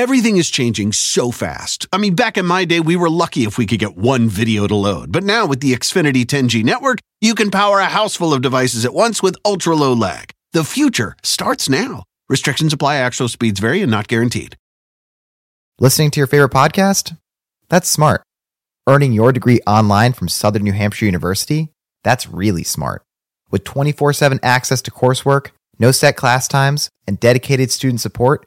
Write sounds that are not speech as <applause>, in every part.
Everything is changing so fast. I mean, back in my day, we were lucky if we could get one video to load. But now with the Xfinity 10G network, you can power a house full of devices at once with ultra low lag. The future starts now. Restrictions apply, actual speeds vary and not guaranteed. Listening to your favorite podcast? That's smart. Earning your degree online from Southern New Hampshire University? That's really smart. With 24 7 access to coursework, no set class times, and dedicated student support,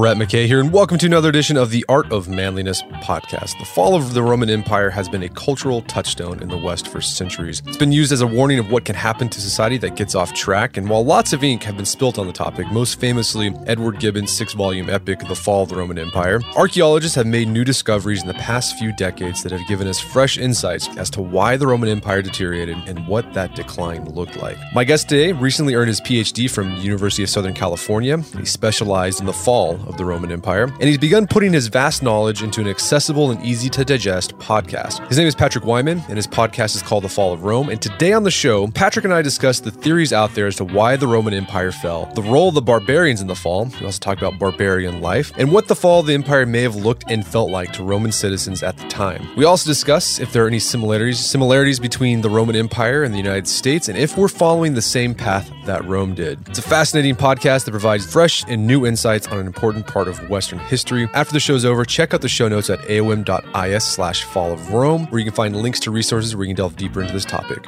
Brett McKay here, and welcome to another edition of the Art of Manliness podcast. The fall of the Roman Empire has been a cultural touchstone in the West for centuries. It's been used as a warning of what can happen to society that gets off track, and while lots of ink have been spilt on the topic, most famously Edward Gibbon's six volume epic, The Fall of the Roman Empire, archaeologists have made new discoveries in the past few decades that have given us fresh insights as to why the Roman Empire deteriorated and what that decline looked like. My guest today recently earned his PhD from University of Southern California. He specialized in the fall of the Roman Empire, and he's begun putting his vast knowledge into an accessible and easy to digest podcast. His name is Patrick Wyman, and his podcast is called The Fall of Rome. And today on the show, Patrick and I discuss the theories out there as to why the Roman Empire fell, the role of the barbarians in the fall. We also talk about barbarian life, and what the fall of the empire may have looked and felt like to Roman citizens at the time. We also discuss if there are any similarities similarities between the Roman Empire and the United States, and if we're following the same path that Rome did. It's a fascinating podcast that provides fresh and new insights on an important part of Western history. After the show's over, check out the show notes at aom.is slash fall of Rome, where you can find links to resources where you can delve deeper into this topic.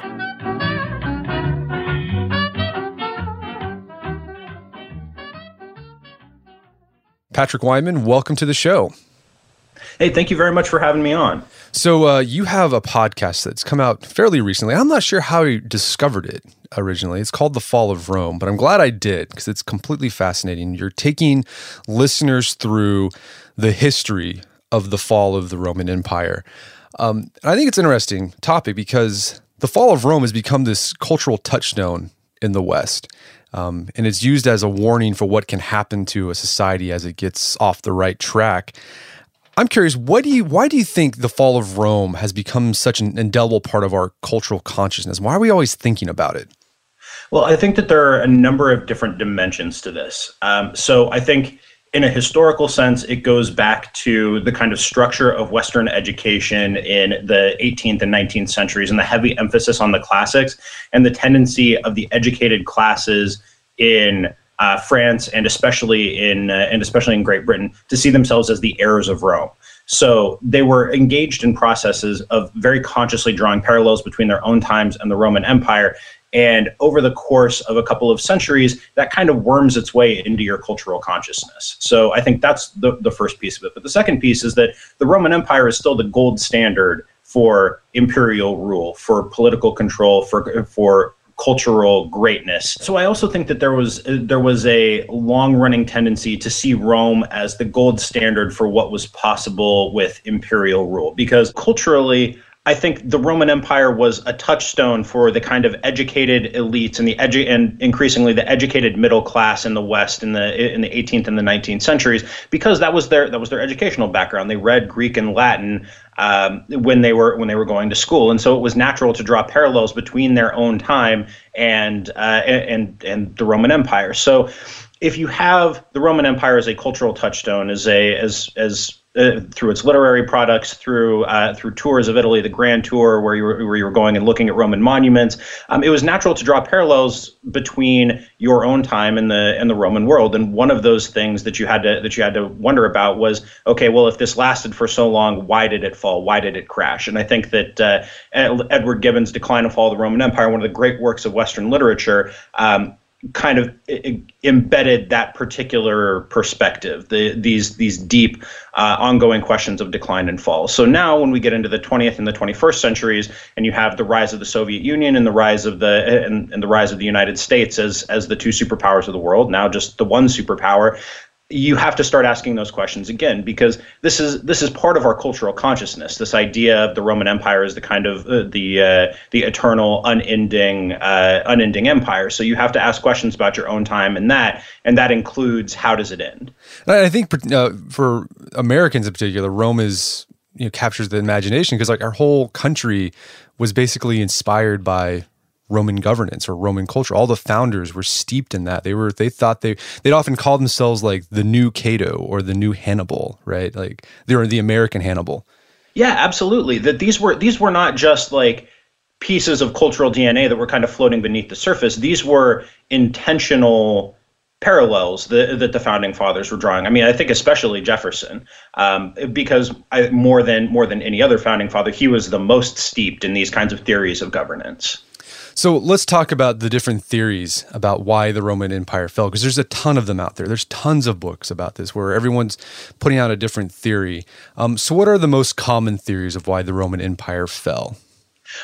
Patrick Wyman, welcome to the show. Hey, thank you very much for having me on. So, uh, you have a podcast that's come out fairly recently. I'm not sure how you discovered it originally. It's called The Fall of Rome, but I'm glad I did because it's completely fascinating. You're taking listeners through the history of the fall of the Roman Empire. Um, I think it's an interesting topic because the fall of Rome has become this cultural touchstone in the West. Um, and it's used as a warning for what can happen to a society as it gets off the right track. I'm curious, what do you why do you think the fall of Rome has become such an indelible part of our cultural consciousness? Why are we always thinking about it? Well, I think that there are a number of different dimensions to this. Um, so I think in a historical sense, it goes back to the kind of structure of Western education in the 18th and 19th centuries and the heavy emphasis on the classics and the tendency of the educated classes in uh, France and especially in uh, and especially in Great Britain to see themselves as the heirs of Rome. So they were engaged in processes of very consciously drawing parallels between their own times and the Roman Empire. And over the course of a couple of centuries, that kind of worms its way into your cultural consciousness. So I think that's the, the first piece of it. But the second piece is that the Roman Empire is still the gold standard for imperial rule, for political control, for, for cultural greatness. So I also think that there was there was a long-running tendency to see Rome as the gold standard for what was possible with imperial rule because culturally I think the Roman Empire was a touchstone for the kind of educated elites and the edu- and increasingly the educated middle class in the West in the in the 18th and the 19th centuries because that was their that was their educational background. They read Greek and Latin um, when they were when they were going to school, and so it was natural to draw parallels between their own time and uh, and and the Roman Empire. So if you have the Roman Empire as a cultural touchstone, as a as as uh, through its literary products, through uh, through tours of Italy, the Grand Tour, where you were where you were going and looking at Roman monuments. Um, it was natural to draw parallels between your own time and the and the Roman world. And one of those things that you had to that you had to wonder about was, okay, well, if this lasted for so long, why did it fall? Why did it crash? And I think that uh, Edward Gibbon's Decline and Fall of the Roman Empire, one of the great works of Western literature. Um, kind of embedded that particular perspective, the, these these deep, uh, ongoing questions of decline and fall. So now, when we get into the 20th and the 21st centuries, and you have the rise of the Soviet Union and the rise of the and, and the rise of the United States as as the two superpowers of the world, now just the one superpower, you have to start asking those questions again because this is this is part of our cultural consciousness. This idea of the Roman Empire is the kind of uh, the uh, the eternal, unending, uh, unending empire. So you have to ask questions about your own time and that, and that includes how does it end. I think uh, for Americans in particular, Rome is you know captures the imagination because like our whole country was basically inspired by Roman governance or Roman culture. All the founders were steeped in that. They were they thought they they'd often call themselves like the new Cato or the new Hannibal, right? Like they were the American Hannibal. Yeah, absolutely. That these were these were not just like pieces of cultural DNA that were kind of floating beneath the surface. These were intentional parallels that, that the founding fathers were drawing. I mean, I think especially Jefferson, um, because I, more than more than any other founding father, he was the most steeped in these kinds of theories of governance. So let's talk about the different theories about why the Roman Empire fell, because there's a ton of them out there. There's tons of books about this where everyone's putting out a different theory. Um, so, what are the most common theories of why the Roman Empire fell?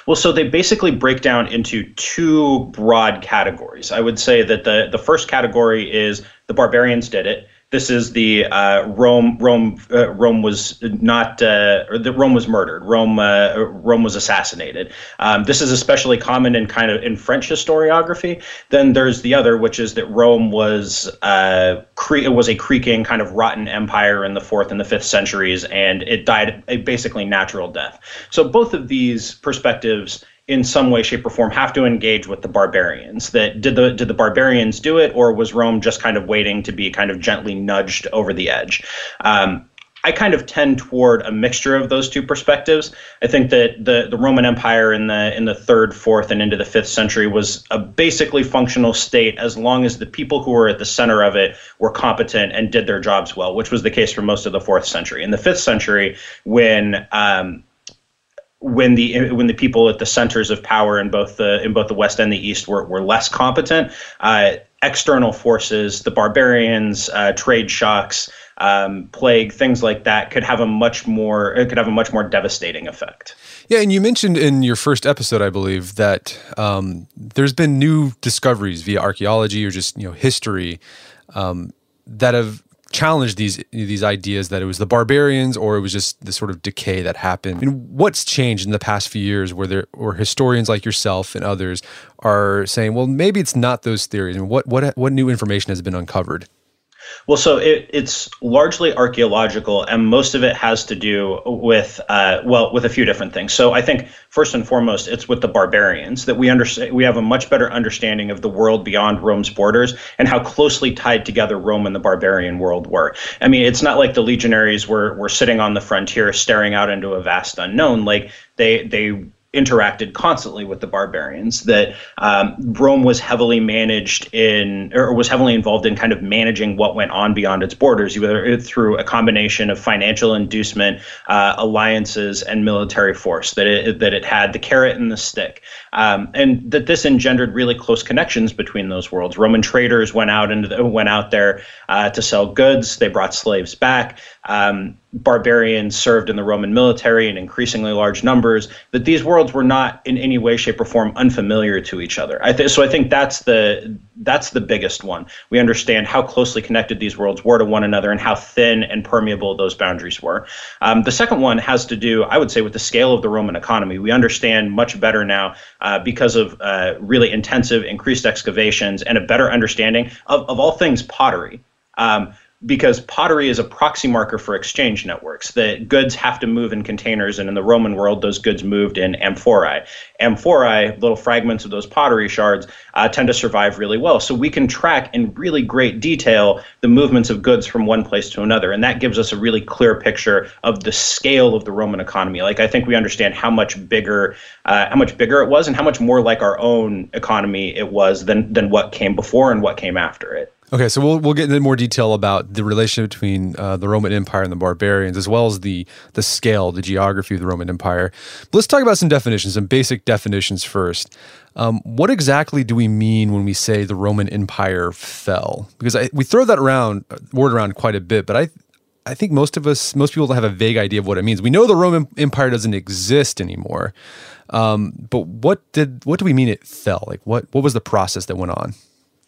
Well, so they basically break down into two broad categories. I would say that the, the first category is the barbarians did it. This is the uh, Rome. Rome. Uh, Rome was not. Uh, or the Rome was murdered. Rome. Uh, Rome was assassinated. Um, this is especially common in kind of in French historiography. Then there's the other, which is that Rome was uh, cre- was a creaking kind of rotten empire in the fourth and the fifth centuries, and it died a basically natural death. So both of these perspectives in some way, shape, or form have to engage with the barbarians. That did the did the barbarians do it, or was Rome just kind of waiting to be kind of gently nudged over the edge? Um, I kind of tend toward a mixture of those two perspectives. I think that the, the Roman Empire in the in the third, fourth, and into the fifth century was a basically functional state as long as the people who were at the center of it were competent and did their jobs well, which was the case for most of the fourth century. In the fifth century, when um, when the when the people at the centers of power in both the in both the west and the east were, were less competent uh, external forces the barbarians uh, trade shocks um, plague things like that could have a much more it could have a much more devastating effect. Yeah and you mentioned in your first episode i believe that um, there's been new discoveries via archaeology or just you know history um, that have challenge these these ideas that it was the barbarians or it was just the sort of decay that happened. I mean, what's changed in the past few years where there or historians like yourself and others are saying, well, maybe it's not those theories. I and mean, what what what new information has been uncovered? Well, so it, it's largely archaeological, and most of it has to do with uh, well, with a few different things. So I think first and foremost, it's with the barbarians that we understand. We have a much better understanding of the world beyond Rome's borders and how closely tied together Rome and the barbarian world were. I mean, it's not like the legionaries were were sitting on the frontier, staring out into a vast unknown. Like they they interacted constantly with the barbarians that um, rome was heavily managed in or was heavily involved in kind of managing what went on beyond its borders either through a combination of financial inducement uh, alliances and military force that it that it had the carrot and the stick um, and that this engendered really close connections between those worlds. Roman traders went out the, went out there uh, to sell goods. They brought slaves back. Um, barbarians served in the Roman military in increasingly large numbers, that these worlds were not in any way, shape, or form unfamiliar to each other. I th- so I think that's the that's the biggest one. We understand how closely connected these worlds were to one another and how thin and permeable those boundaries were. Um, the second one has to do, I would say, with the scale of the Roman economy. We understand much better now uh, because of uh, really intensive, increased excavations and a better understanding of, of all things pottery. Um, because pottery is a proxy marker for exchange networks. The goods have to move in containers, and in the Roman world, those goods moved in amphorae. Amphorae, little fragments of those pottery shards, uh, tend to survive really well. So we can track in really great detail the movements of goods from one place to another, and that gives us a really clear picture of the scale of the Roman economy. Like I think we understand how much bigger, uh, how much bigger it was, and how much more like our own economy it was than than what came before and what came after it. Okay, so we'll we'll get into more detail about the relationship between uh, the Roman Empire and the barbarians, as well as the the scale, the geography of the Roman Empire. But let's talk about some definitions, some basic definitions first. Um, what exactly do we mean when we say the Roman Empire fell? Because I, we throw that around uh, word around quite a bit, but I I think most of us, most people have a vague idea of what it means. We know the Roman Empire doesn't exist anymore, um, but what did what do we mean it fell? Like what what was the process that went on?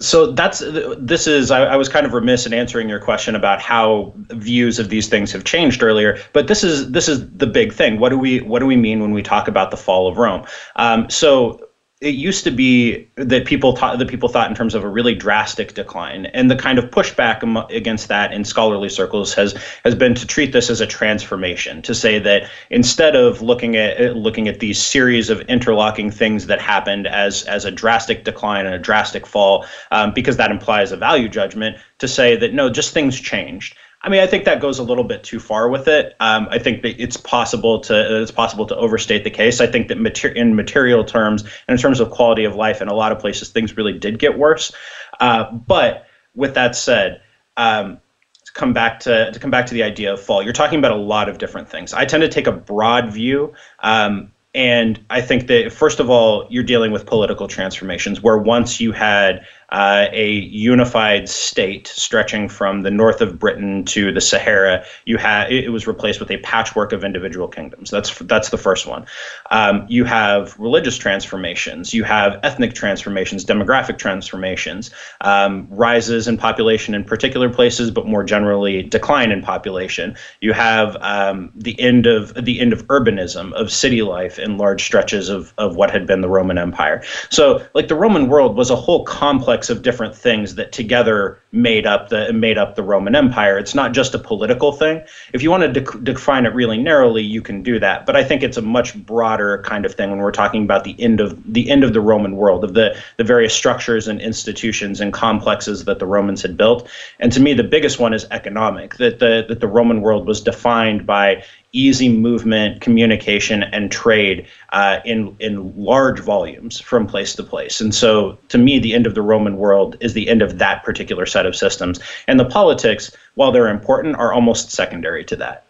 So that's this is I, I, was kind of remiss in answering your question about how views of these things have changed earlier, but this is this is the big thing. What do we what do we mean when we talk about the fall of Rome? Um, so it used to be that people thought that people thought in terms of a really drastic decline, and the kind of pushback against that in scholarly circles has has been to treat this as a transformation, to say that instead of looking at looking at these series of interlocking things that happened as as a drastic decline and a drastic fall, um, because that implies a value judgment, to say that no, just things changed. I mean, I think that goes a little bit too far with it. Um, I think that it's possible to it's possible to overstate the case. I think that mater- in material terms and in terms of quality of life, in a lot of places, things really did get worse. Uh, but with that said, um, to come back to to come back to the idea of fall, you're talking about a lot of different things. I tend to take a broad view. Um, and I think that, first of all, you're dealing with political transformations where once you had uh, a unified state stretching from the north of Britain to the Sahara. You had it was replaced with a patchwork of individual kingdoms. That's that's the first one. Um, you have religious transformations. You have ethnic transformations, demographic transformations, um, rises in population in particular places, but more generally decline in population. You have um, the end of the end of urbanism of city life in large stretches of of what had been the Roman Empire. So, like the Roman world was a whole complex of different things that together made up the made up the Roman Empire. It's not just a political thing. If you want to de- define it really narrowly, you can do that. But I think it's a much broader kind of thing when we're talking about the end of the end of the Roman world, of the the various structures and institutions and complexes that the Romans had built. And to me, the biggest one is economic. That the that the Roman world was defined by easy movement, communication, and trade uh, in in large volumes from place to place. And so, to me, the end of the Roman world is the end of that particular set of systems. And the politics, while they're important, are almost secondary to that.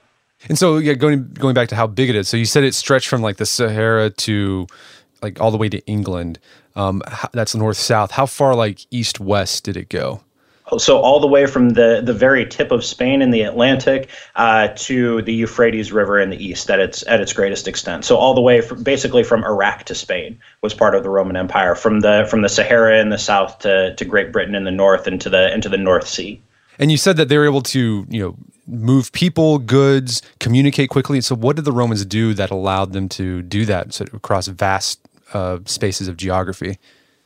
And so, yeah, going going back to how big it is. So you said it stretched from like the Sahara to like all the way to England. Um, that's north south. How far like east west did it go? So all the way from the, the very tip of Spain in the Atlantic uh, to the Euphrates River in the east at its at its greatest extent. So all the way from, basically from Iraq to Spain was part of the Roman Empire. From the from the Sahara in the south to, to Great Britain in the north into the into the North Sea. And you said that they were able to you know move people, goods, communicate quickly. So what did the Romans do that allowed them to do that across vast uh, spaces of geography?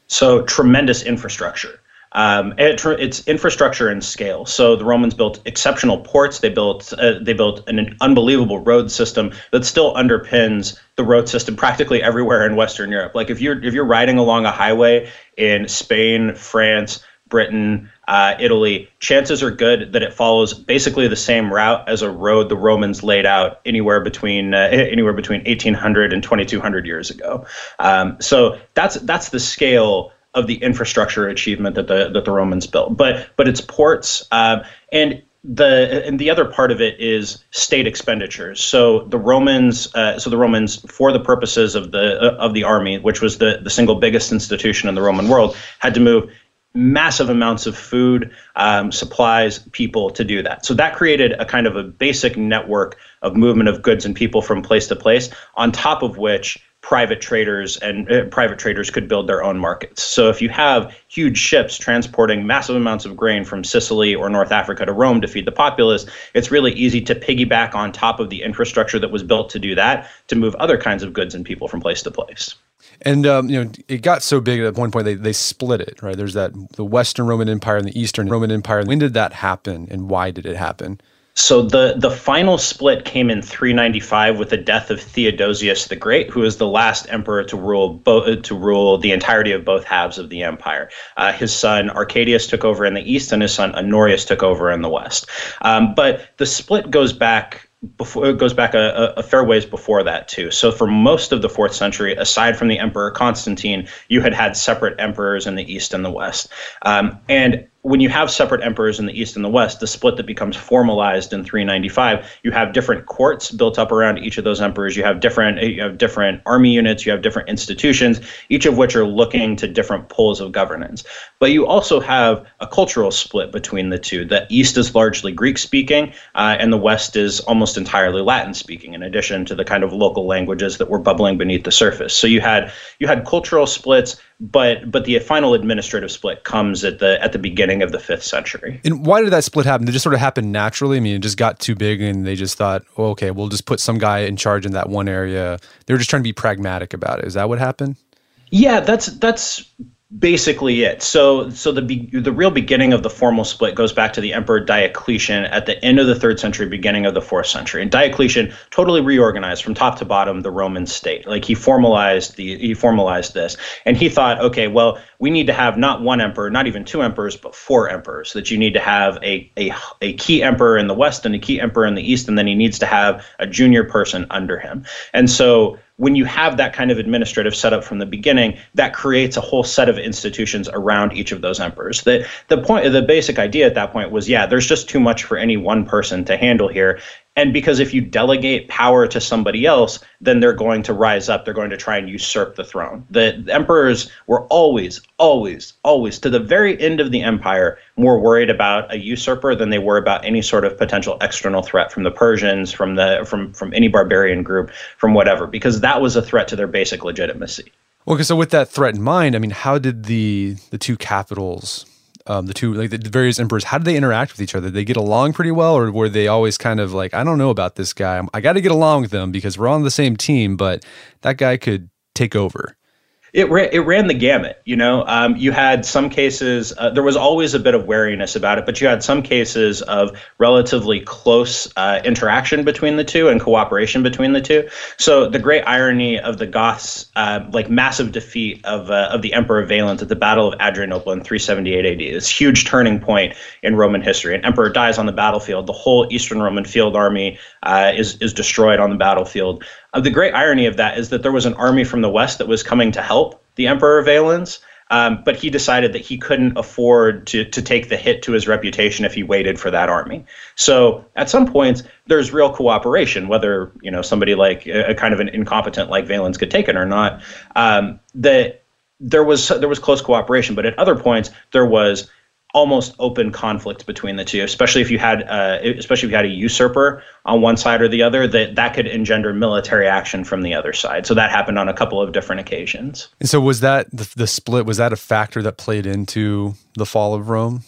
So tremendous infrastructure. Um, it, it's infrastructure and scale. So the Romans built exceptional ports. They built uh, they built an, an, unbelievable road system that still underpins the road system practically everywhere in Western Europe. Like if you're if you're riding along a highway in Spain, France, Britain, uh, Italy, chances are good that it follows basically the same route as a road the Romans laid out anywhere between uh, <laughs> anywhere between 1800 and 2200 years ago. Um, so that's that's the scale of the infrastructure achievement that the that the Romans built. But but it's ports um, and the and the other part of it is state expenditures. So the Romans, uh, so the Romans, for the purposes of the uh, of the army, which was the the single biggest institution in the Roman world, had to move massive amounts of food, um, supplies, people to do that. So that created a kind of a basic network of movement of goods and people from place to place. On top of which private traders and uh, private traders could build their own markets. So if you have huge ships transporting massive amounts of grain from Sicily or North Africa to Rome to feed the populace, it's really easy to piggyback on top of the infrastructure that was built to do that to move other kinds of goods and people from place to place. And um, you know, it got so big at one point they they split it. Right, there's that the Western Roman Empire and the Eastern Roman Empire. When did that happen, and why did it happen? So the the final split came in 395 with the death of Theodosius the Great, who was the last emperor to rule bo- to rule the entirety of both halves of the empire. Uh, his son Arcadius took over in the east, and his son Honorius took over in the west. Um, but the split goes back before it goes back a, a, fair ways before that too. So for most of the fourth century, aside from the emperor Constantine, you had had separate emperors in the east and the west, um, and when you have separate emperors in the east and the west, the split that becomes formalized in 395, you have different courts built up around each of those emperors. You have different you have different army units, you have different institutions, each of which are looking to different poles of governance. But you also have a cultural split between the two. The east is largely Greek speaking, uh, and the west is almost entirely Latin speaking. In addition to the kind of local languages that were bubbling beneath the surface, so you had you had cultural splits but but the final administrative split comes at the at the beginning of the fifth century. And why did that split happen? Did it just sort of happen naturally? I mean, it just got too big, and they just thought, oh, okay, we'll just put some guy in charge in that one area. They were just trying to be pragmatic about it. Is that what happened? Yeah, that's that's basically it. So so the the real beginning of the formal split goes back to the Emperor Diocletian at the end of the third century, beginning of the fourth century. And Diocletian totally reorganized from top to bottom the Roman state. Like he formalized the he formalized this, and he thought, okay, well, we need to have not one emperor, not even two emperors, but four emperors. That you need to have a a a key emperor in the west and a key emperor in the east, and then he needs to have a junior person under him. And so when you have that kind of administrative setup from the beginning, that creates a whole set of institutions around each of those emperors. The the point the basic idea at that point was yeah, there's just too much for any one person to handle here. And because if you delegate power to somebody else, then they're going to rise up. They're going to try and usurp the throne. The emperors were always, always, always, to the very end of the empire, more worried about a usurper than they were about any sort of potential external threat from the Persians, from the from from any barbarian group, from whatever, because that was a threat to their basic legitimacy. Okay, so with that threat in mind, I mean, how did the the two capitals um, the two like the various emperors how did they interact with each other? Did they get along pretty well or were they always kind of like i don't know about this guy. I got to get along with them because we're on the same team but that guy could take over it ran, it ran the gamut. You know, um, you had some cases. Uh, there was always a bit of wariness about it, but you had some cases of relatively close uh, interaction between the two and cooperation between the two. So the great irony of the Goths, uh, like massive defeat of uh, of the Emperor Valens at the Battle of Adrianople in 378 AD, this huge turning point in Roman history. An emperor dies on the battlefield. The whole Eastern Roman field army uh, is is destroyed on the battlefield. Uh, the great irony of that is that there was an army from the west that was coming to help the Emperor Valens, um, but he decided that he couldn't afford to to take the hit to his reputation if he waited for that army. So at some points, there's real cooperation, whether you know somebody like a, kind of an incompetent like Valens could take it or not. Um, that there was there was close cooperation, but at other points there was almost open conflict between the two, especially if you had uh, especially if you had a usurper on one side or the other, that that could engender military action from the other side. So that happened on a couple of different occasions. And so was that the, the split? Was that a factor that played into the fall of Rome?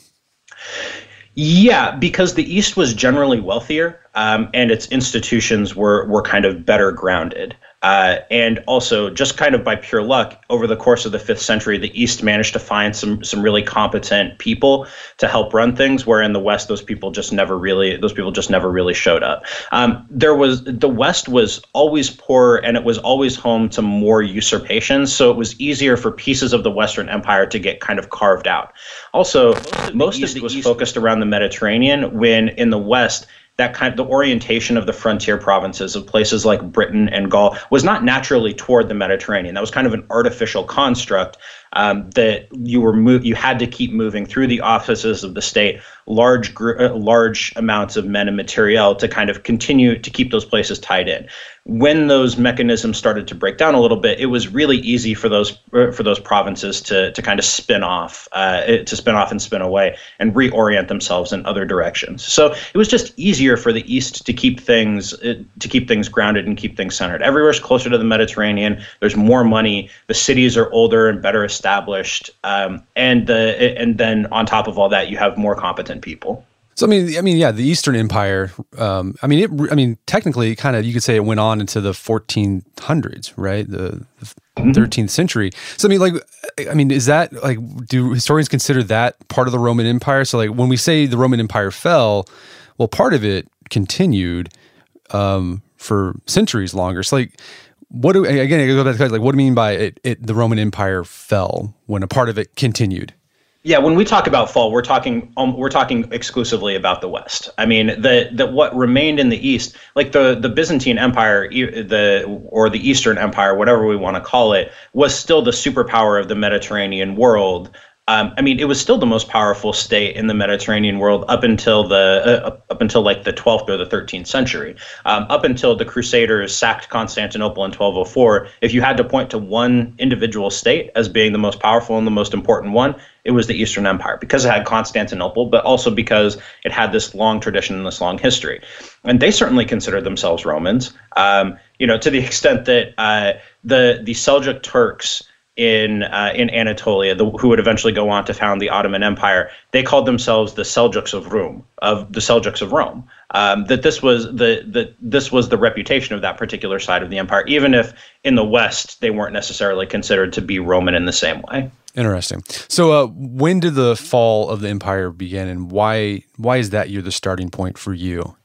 Yeah, because the East was generally wealthier um, and its institutions were were kind of better grounded. Uh, and also, just kind of by pure luck, over the course of the fifth century, the East managed to find some some really competent people to help run things. Where in the West, those people just never really those people just never really showed up. Um, there was the West was always poor, and it was always home to more usurpations. So it was easier for pieces of the Western Empire to get kind of carved out. Also, most of the East was focused around the Mediterranean, when in the West that kind of the orientation of the frontier provinces of places like Britain and Gaul was not naturally toward the Mediterranean. That was kind of an artificial construct um, that you were mo- you had to keep moving through the offices of the state, large gr- uh, large amounts of men and material to kind of continue to keep those places tied in. When those mechanisms started to break down a little bit, it was really easy for those uh, for those provinces to to kind of spin off, uh, to spin off and spin away and reorient themselves in other directions. So it was just easier for the East to keep things uh, to keep things grounded and keep things centered. Everywhere's closer to the Mediterranean. There's more money. The cities are older and better established, um, and the and then on top of all that, you have more competent people. So I mean, I mean, yeah, the Eastern Empire. Um, I mean, it. I mean, technically, kind of, you could say it went on into the 1400s, right? The, the 13th mm-hmm. century. So I mean, like, I mean, is that like, do historians consider that part of the Roman Empire? So like, when we say the Roman Empire fell, well, part of it continued um, for centuries longer. So like, what do again? I go back to like, what do you mean by it, it? The Roman Empire fell when a part of it continued. Yeah, when we talk about fall, we're talking um, we're talking exclusively about the West. I mean, the the what remained in the East, like the the Byzantine Empire, the or the Eastern Empire, whatever we want to call it, was still the superpower of the Mediterranean world. Um, I mean, it was still the most powerful state in the Mediterranean world up until the uh, up until like the 12th or the 13th century. Um, up until the Crusaders sacked Constantinople in 1204, if you had to point to one individual state as being the most powerful and the most important one, it was the Eastern Empire because it had Constantinople, but also because it had this long tradition and this long history. And they certainly considered themselves Romans. Um, you know, to the <laughs> extent that uh, the the Seljuk Turks in uh, in Anatolia, the, who would eventually go on to found the Ottoman Empire, they called themselves the Seljuks of Rome, of the Seljuks of Rome. Um, that this was the the this was the reputation of that particular side of the empire, even if in the West they weren't necessarily considered to be Roman in the same way. Interesting. So, uh, when did the fall of the empire begin, and why why is that year the starting point for you?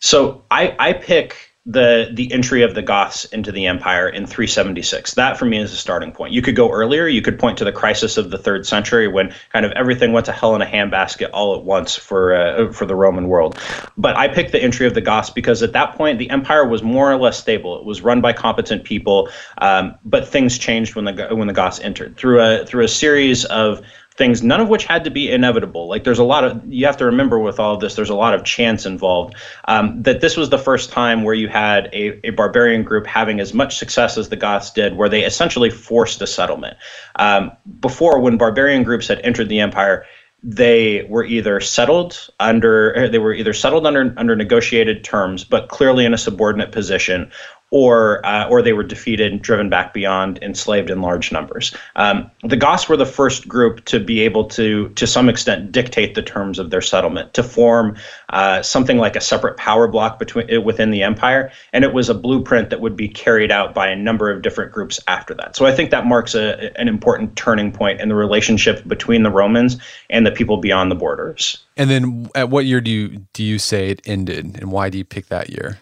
So, I I pick the the entry of the Goths into the empire in 376. That for me is a starting point. You could go earlier. You could point to the crisis of the third century when kind of everything went to hell in a handbasket all at once for uh, for the Roman world. But I picked the entry of the Goths because at that point the empire was more or less stable. It was run by competent people, um, but things changed when the when the Goths entered through a through a series of things, none of which had to be inevitable. Like there's a lot of you have to remember with all of this, there's a lot of chance involved. Um, that this was the first time where you had a, a barbarian group having as much success as the Goths did, where they essentially forced a settlement. Um, before, when barbarian groups had entered the empire, they were either settled under they were either settled under under negotiated terms but clearly in a subordinate position or uh, or they were defeated and driven back beyond, enslaved in large numbers. Um, the Goths were the first group to be able to, to some extent, dictate the terms of their settlement, to form uh, something like a separate power block between uh, within the empire, and it was a blueprint that would be carried out by a number of different groups after that. So I think that marks a, an important turning point in the relationship between the Romans and the people beyond the borders. And then, at what year do you do you say it ended, and why do you pick that year?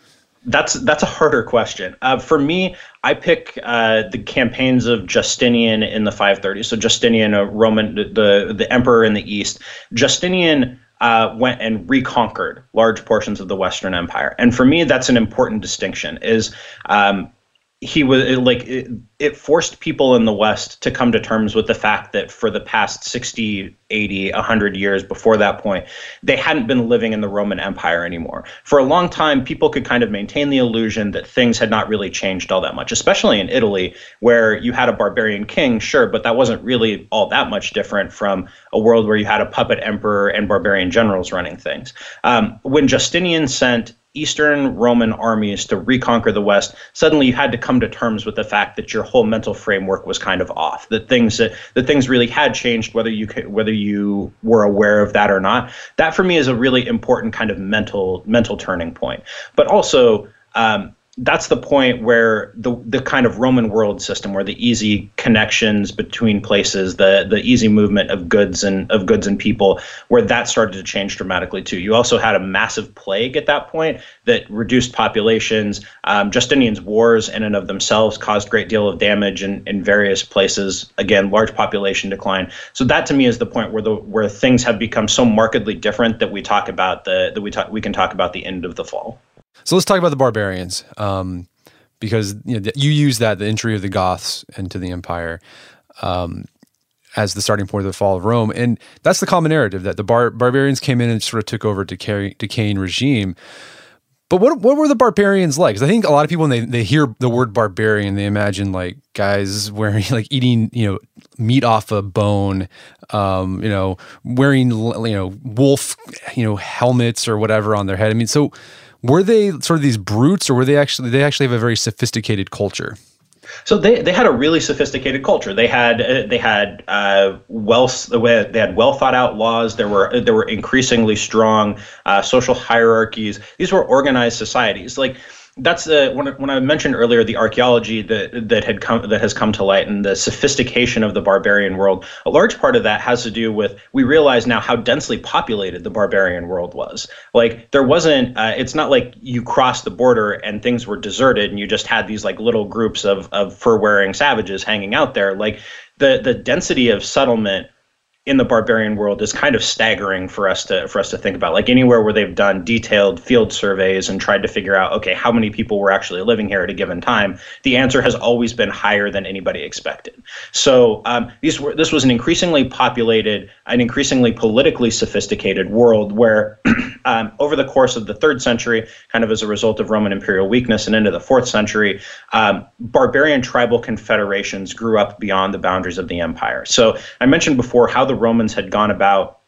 That's that's a harder question. Uh, for me, I pick uh, the campaigns of Justinian in the 530s. So Justinian, a Roman, the the emperor in the east. Justinian uh, went and reconquered large portions of the Western Empire, and for me, that's an important distinction. Is um, he was like it, it, forced people in the west to come to terms with the fact that for the past 60 80 100 years before that point they hadn't been living in the roman empire anymore. For a long time people could kind of maintain the illusion that things had not really changed all that much especially in italy where you had a barbarian king sure but that wasn't really all that much different from a world where you had a puppet emperor and barbarian generals running things. Um, when justinian sent Eastern Roman armies to reconquer the West, suddenly you had to come to terms with the fact that your whole mental framework was kind of off. That things that, that things really had changed, whether you whether you were aware of that or not. That for me is a really important kind of mental mental turning point. But also, um, that's the point where the the kind of Roman world system, where the easy connections between places, the the easy movement of goods and of goods and people, where that started to change dramatically too. You also had a massive plague at that point that reduced populations. Um, Justinian's wars in and of themselves caused great deal of damage in, in various places. Again, large population decline. So that to me is the point where the where things have become so markedly different that we talk about the that we talk we can talk about the end of the fall. So let's talk about the barbarians, um, because you, know, you use that the entry of the Goths into the empire um, as the starting point of the fall of Rome, and that's the common narrative that the bar- barbarians came in and sort of took over decay- decaying regime. But what what were the barbarians like? Because I think a lot of people when they, they hear the word barbarian, they imagine like guys wearing <laughs> like eating you know meat off a bone, um, you know wearing you know wolf you know helmets or whatever on their head. I mean, so were they sort of these brutes or were they actually they actually have a very sophisticated culture so they, they had a really sophisticated culture. They had uh, they had uh, well they had well thought out laws. There were there were increasingly strong uh, social hierarchies. These were organized societies. Like that's the when, when I mentioned earlier the archaeology that that had come that has come to light and the sophistication of the barbarian world. A large part of that has to do with we realize now how densely populated the barbarian world was. Like there wasn't. Uh, it's not like you crossed the border and things were deserted and you just had these like little groups of of fur wearing savages hanging out there. Like the the density of settlement in the barbarian world is kind of staggering for us to for us to think about. Like anywhere where they've done detailed field surveys and tried to figure out, okay, how many people were actually living here at a given time, the answer has always been higher than anybody expected. So um, these were this was an increasingly populated, an increasingly politically sophisticated world where <clears throat> um, over the course of the third century, kind of as a result of Roman imperial weakness and into the fourth century, um, barbarian tribal confederations grew up beyond the boundaries of the empire. So I mentioned before how the Romans had gone about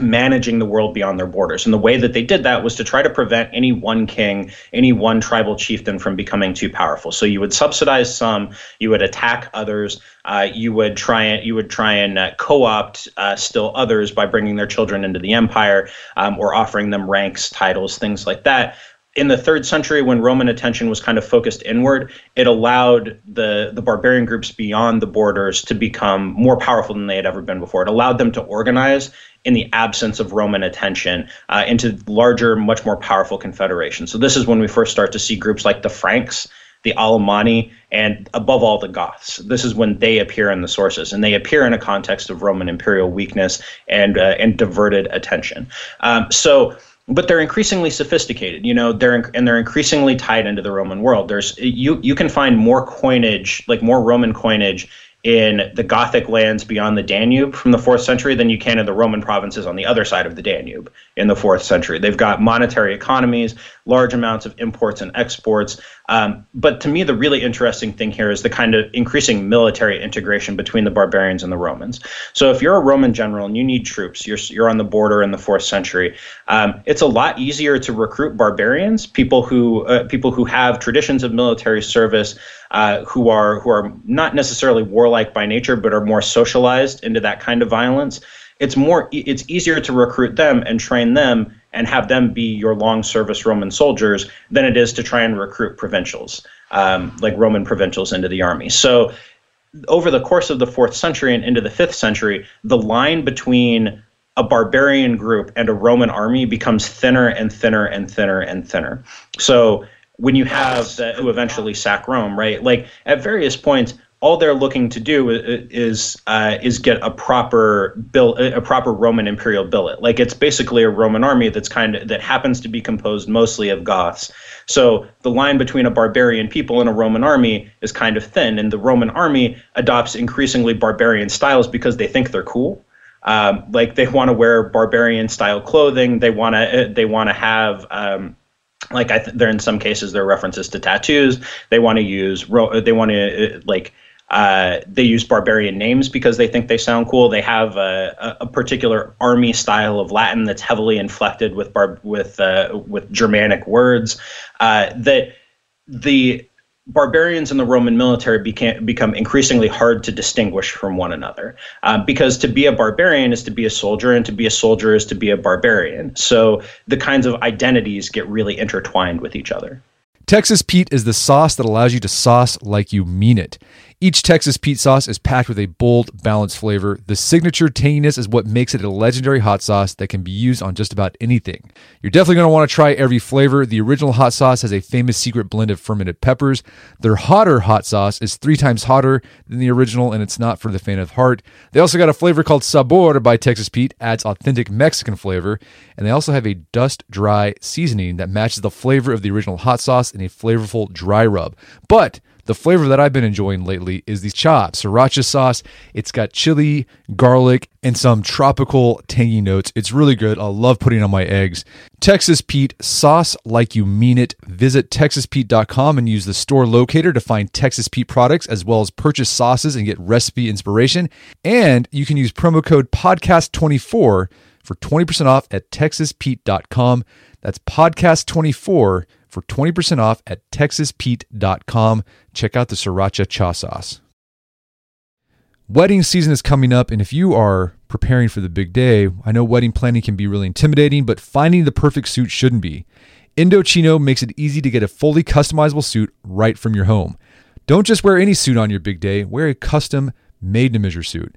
managing the world beyond their borders. And the way that they did that was to try to prevent any one king, any one tribal chieftain from becoming too powerful. So you would subsidize some, you would attack others, uh, you would try and you would try and uh, co-opt uh, still others by bringing their children into the empire um, or offering them ranks, titles, things like that in the third century, when Roman attention was kind of focused inward, it allowed the, the barbarian groups beyond the borders to become more powerful than they had ever been before. It allowed them to organize in the absence of Roman attention uh, into larger, much more powerful confederations. So this is when we first start to see groups like the Franks, the Alemanni, and above all the Goths. This is when they appear in the sources, and they appear in a context of Roman imperial weakness and uh, and diverted attention. Um, so but they're increasingly sophisticated you know they're and they're increasingly tied into the roman world there's you you can find more coinage like more roman coinage in the Gothic lands beyond the Danube from the fourth century than you can in the Roman provinces on the other side of the Danube in the fourth century. They've got monetary economies, large amounts of imports and exports. Um, but to me, the really interesting thing here is the kind of increasing military integration between the barbarians and the Romans. So if you're a Roman general and you need troops, you're, you're on the border in the fourth century, um, it's a lot easier to recruit barbarians, people who uh, people who have traditions of military service, uh, who are who are not necessarily warlike by nature, but are more socialized into that kind of violence. It's more it's easier to recruit them and train them and have them be your long service Roman soldiers than it is to try and recruit provincials, um, like Roman provincials, into the army. So over the course of the fourth century and into the fifth century, the line between a barbarian group and a Roman army becomes thinner and thinner and thinner and thinner. So when you have the, who eventually sack Rome, right? Like at various points, all they're looking to do is uh, is get a proper bill, a proper Roman imperial billet. Like it's basically a Roman army that's kind of that happens to be composed mostly of Goths. So the line between a barbarian people and a Roman army is kind of thin, and the Roman army adopts increasingly barbarian styles because they think they're cool. Um, like they want to wear barbarian style clothing. They want to they want to have um, like I th- there in some cases there are references to tattoos. They want to use ro- they want to uh, like uh, they use barbarian names because they think they sound cool. They have a, a particular army style of Latin that's heavily inflected with bar- with uh, with Germanic words. Uh, that the barbarians in the Roman military became, become increasingly hard to distinguish from one another uh, because to be a barbarian is to be a soldier and to be a soldier is to be a barbarian. So the kinds of identities get really intertwined with each other. Texas Pete is the sauce that allows you to sauce like you mean it. Each Texas Pete sauce is packed with a bold, balanced flavor. The signature tanginess is what makes it a legendary hot sauce that can be used on just about anything. You're definitely going to want to try every flavor. The original hot sauce has a famous secret blend of fermented peppers. Their hotter hot sauce is three times hotter than the original, and it's not for the faint of heart. They also got a flavor called Sabor by Texas Pete, adds authentic Mexican flavor, and they also have a dust dry seasoning that matches the flavor of the original hot sauce in a flavorful dry rub. But the flavor that I've been enjoying lately is the cha sriracha sauce. It's got chili, garlic, and some tropical tangy notes. It's really good. I love putting on my eggs. Texas Pete, sauce like you mean it. Visit texaspete.com and use the store locator to find Texas Pete products as well as purchase sauces and get recipe inspiration. And you can use promo code podcast24 for 20% off at texaspete.com. That's podcast24 for 20% off at texaspete.com. Check out the sriracha cha sauce. Wedding season is coming up, and if you are preparing for the big day, I know wedding planning can be really intimidating, but finding the perfect suit shouldn't be. Indochino makes it easy to get a fully customizable suit right from your home. Don't just wear any suit on your big day, wear a custom made to measure suit.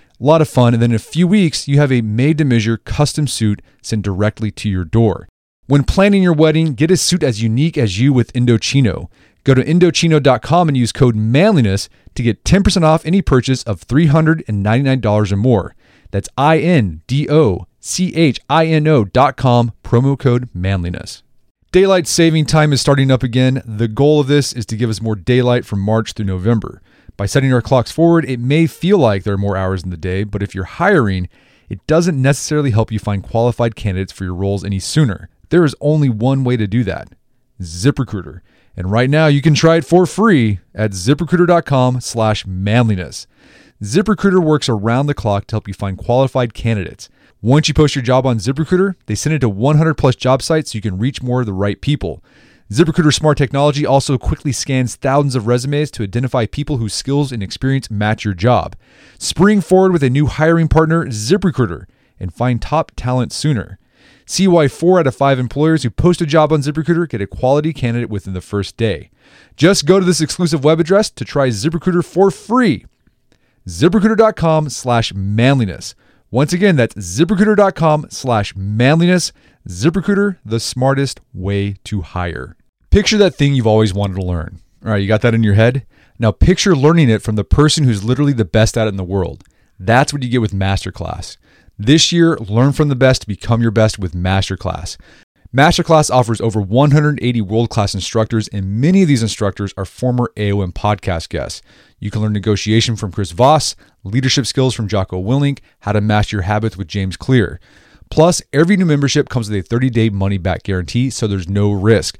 A lot of fun. And then in a few weeks, you have a made to measure custom suit sent directly to your door. When planning your wedding, get a suit as unique as you with Indochino. Go to Indochino.com and use code manliness to get 10% off any purchase of $399 or more. That's I N D O C H I N O dot com, promo code manliness. Daylight saving time is starting up again. The goal of this is to give us more daylight from March through November. By setting our clocks forward, it may feel like there are more hours in the day, but if you're hiring, it doesn't necessarily help you find qualified candidates for your roles any sooner. There is only one way to do that ZipRecruiter. And right now you can try it for free at ziprecruiter.com slash manliness. ZipRecruiter works around the clock to help you find qualified candidates. Once you post your job on ZipRecruiter, they send it to 100 plus job sites so you can reach more of the right people. ZipRecruiter smart technology also quickly scans thousands of resumes to identify people whose skills and experience match your job. Spring forward with a new hiring partner, ZipRecruiter, and find top talent sooner. See why four out of five employers who post a job on ZipRecruiter get a quality candidate within the first day. Just go to this exclusive web address to try ZipRecruiter for free. ZipRecruiter.com slash manliness. Once again, that's ziprecruiter.com slash manliness. ZipRecruiter, the smartest way to hire. Picture that thing you've always wanted to learn. All right, you got that in your head? Now picture learning it from the person who's literally the best at it in the world. That's what you get with Masterclass. This year, learn from the best to become your best with Masterclass. Masterclass offers over 180 world class instructors, and many of these instructors are former AOM podcast guests. You can learn negotiation from Chris Voss, leadership skills from Jocko Willink, how to master your habits with James Clear. Plus, every new membership comes with a 30 day money back guarantee, so there's no risk.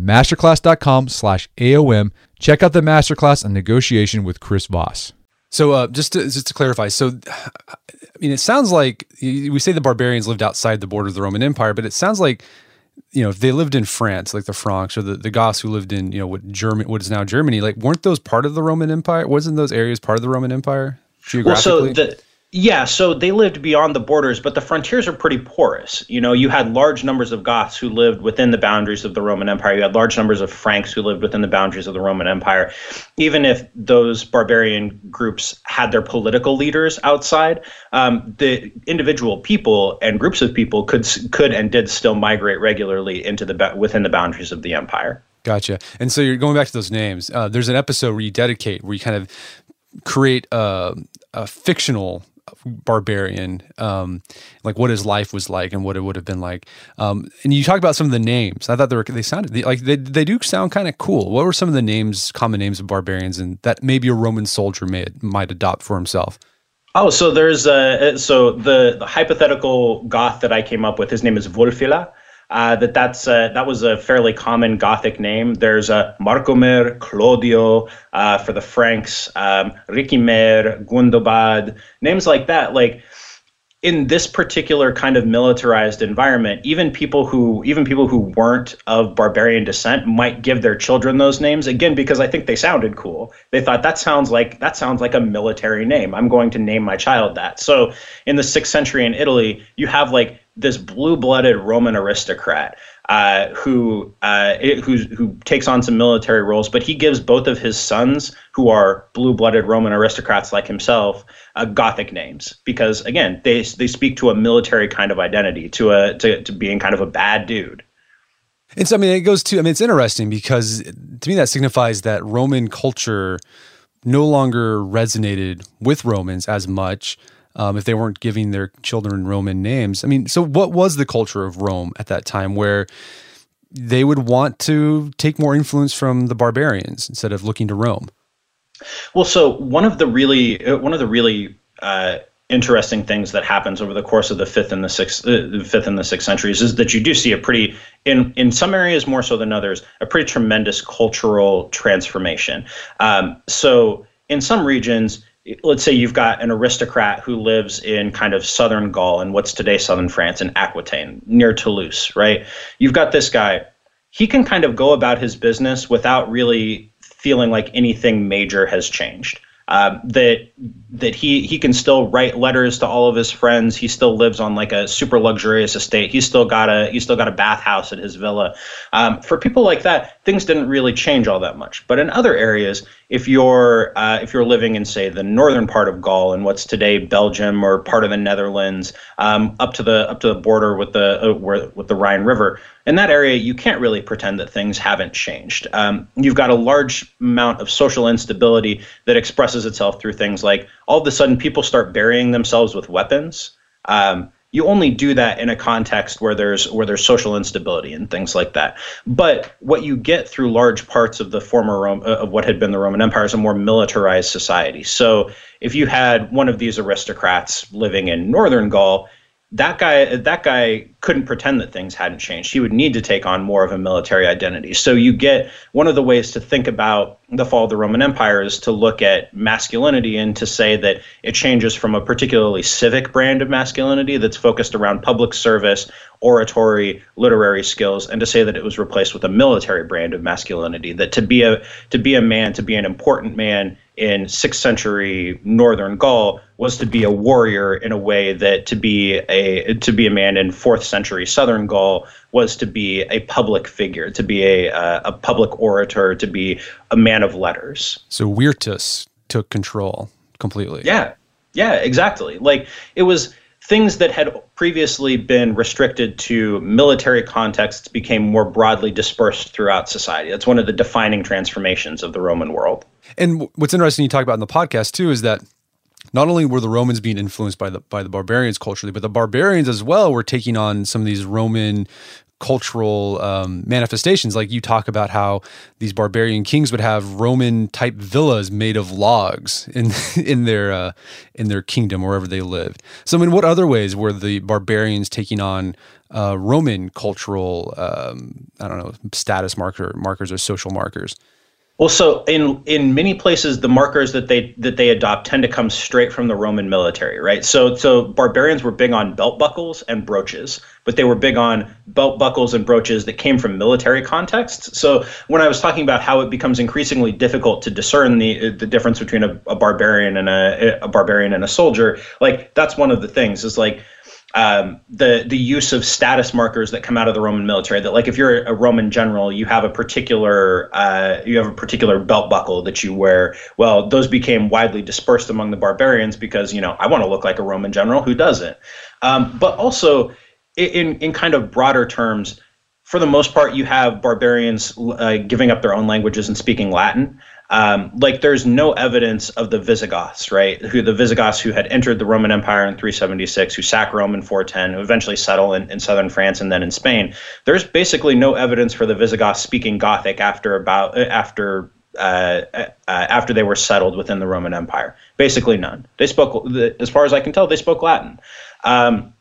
Masterclass.com slash AOM. Check out the masterclass on negotiation with Chris Voss. So, uh, just to, just to clarify, so I mean, it sounds like we say the barbarians lived outside the border of the Roman Empire, but it sounds like you know if they lived in France, like the Franks or the, the Goths who lived in you know what German, what is now Germany, like weren't those part of the Roman Empire? Wasn't those areas part of the Roman Empire geographically? Well, so the yeah, so they lived beyond the borders, but the frontiers are pretty porous. You know, you had large numbers of Goths who lived within the boundaries of the Roman Empire. You had large numbers of Franks who lived within the boundaries of the Roman Empire. Even if those barbarian groups had their political leaders outside, um, the individual people and groups of people could could and did still migrate regularly into the within the boundaries of the empire. Gotcha. And so you're going back to those names. Uh, there's an episode where you dedicate, where you kind of create a, a fictional barbarian, um, like what his life was like and what it would have been like. Um, and you talk about some of the names. I thought they were they sounded like they they do sound kind of cool. What were some of the names, common names of barbarians, and that maybe a Roman soldier may might adopt for himself? Oh, so there's a so the, the hypothetical goth that I came up with. His name is Wulfila uh, that that's uh, that was a fairly common Gothic name. There's a Marcomer, Chlodio uh, for the Franks, um, Ricimer, Gundobad, names like that. Like in this particular kind of militarized environment, even people who even people who weren't of barbarian descent might give their children those names again because I think they sounded cool. They thought that sounds like that sounds like a military name. I'm going to name my child that. So in the sixth century in Italy, you have like this blue-blooded Roman aristocrat uh, who uh, who takes on some military roles, but he gives both of his sons, who are blue-blooded Roman aristocrats like himself, uh, Gothic names because again, they they speak to a military kind of identity, to a to, to being kind of a bad dude. It's I mean it goes to I mean it's interesting because to me that signifies that Roman culture no longer resonated with Romans as much um, if they weren't giving their children Roman names. I mean, so what was the culture of Rome at that time where they would want to take more influence from the barbarians instead of looking to Rome? Well, so one of the really uh, one of the really uh, interesting things that happens over the course of the fifth and the sixth, uh, fifth and the sixth centuries is that you do see a pretty, in in some areas more so than others, a pretty tremendous cultural transformation. Um, so in some regions, let's say you've got an aristocrat who lives in kind of southern Gaul and what's today southern France in Aquitaine near Toulouse, right? You've got this guy. He can kind of go about his business without really feeling like anything major has changed. um, that that he he can still write letters to all of his friends. He still lives on like a super luxurious estate. He's still got a he's still got a bathhouse at his villa. Um, for people like that, things didn't really change all that much. But in other areas, if you're uh, if you're living in say the northern part of Gaul and what's today Belgium or part of the Netherlands, um, up to the up to the border with the uh, with the Rhine River, in that area, you can't really pretend that things haven't changed. Um, you've got a large amount of social instability that expresses itself through things like all of a sudden people start burying themselves with weapons. Um, you only do that in a context where there's where there's social instability and things like that. But what you get through large parts of the former Rome, uh, of what had been the Roman Empire is a more militarized society. So if you had one of these aristocrats living in northern Gaul, that guy that guy couldn't pretend that things hadn't changed. He would need to take on more of a military identity. So you get one of the ways to think about the fall of the roman empire is to look at masculinity and to say that it changes from a particularly civic brand of masculinity that's focused around public service oratory literary skills and to say that it was replaced with a military brand of masculinity that to be a to be a man to be an important man in 6th century northern Gaul was to be a warrior in a way that to be a to be a man in 4th century southern Gaul was to be a public figure, to be a uh, a public orator, to be a man of letters. So Virtus took control completely. Yeah. Yeah, exactly. Like it was things that had previously been restricted to military contexts became more broadly dispersed throughout society. That's one of the defining transformations of the Roman world. And what's interesting you talk about in the podcast too is that not only were the Romans being influenced by the by the barbarians culturally, but the barbarians as well were taking on some of these Roman cultural um, manifestations. Like you talk about how these barbarian kings would have Roman type villas made of logs in <laughs> in their uh, in their kingdom wherever they lived. So, in what other ways were the barbarians taking on uh, Roman cultural um, I don't know status marker markers or social markers? Well, so in in many places, the markers that they that they adopt tend to come straight from the Roman military, right? So so barbarians were big on belt buckles and brooches, but they were big on belt buckles and brooches that came from military contexts. So when I was talking about how it becomes increasingly difficult to discern the the difference between a, a barbarian and a, a barbarian and a soldier, like that's one of the things is like um, the the use of status markers that come out of the Roman military. That like if you're a Roman general, you have a particular uh, you have a particular belt buckle that you wear. Well, those became widely dispersed among the barbarians because you know I want to look like a Roman general. Who doesn't? Um, but also in in kind of broader terms, for the most part, you have barbarians uh, giving up their own languages and speaking Latin. Um, like there's no evidence of the Visigoths, right? Who the Visigoths who had entered the Roman Empire in 376, who sacked Rome in 410, who eventually settle in, in southern France and then in Spain. There's basically no evidence for the Visigoths speaking Gothic after about after uh, uh, after they were settled within the Roman Empire. Basically none. They spoke, as far as I can tell, they spoke Latin. Um,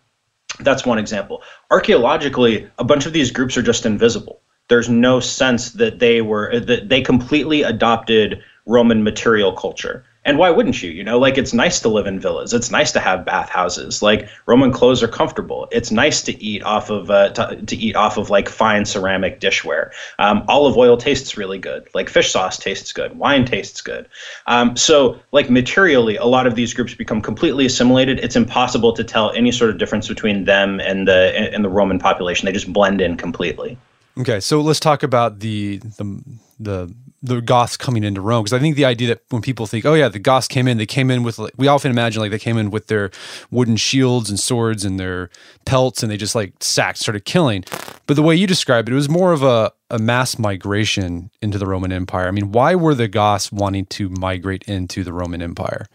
that's one example. Archaeologically, a bunch of these groups are just invisible there's no sense that they were that they completely adopted Roman material culture. And why wouldn't you? You know, like it's nice to live in villas. It's nice to have bathhouses. Like Roman clothes are comfortable. It's nice to eat off of uh, to, to, eat off of like fine ceramic dishware. Um, olive oil tastes really good. Like fish sauce tastes good. Wine tastes good. Um, so like materially, a lot of these groups become completely assimilated. It's impossible to tell any sort of difference between them and the and the Roman population. They just blend in completely. Okay, so let's talk about the the the the Goths coming into Rome because I think the idea that when people think, oh yeah, the Goths came in, they came in with like, we often imagine like they came in with their wooden shields and swords and their pelts and they just like sacked, started killing. But the way you described it, it was more of a, a mass migration into the Roman Empire. I mean, why were the Goths wanting to migrate into the Roman Empire?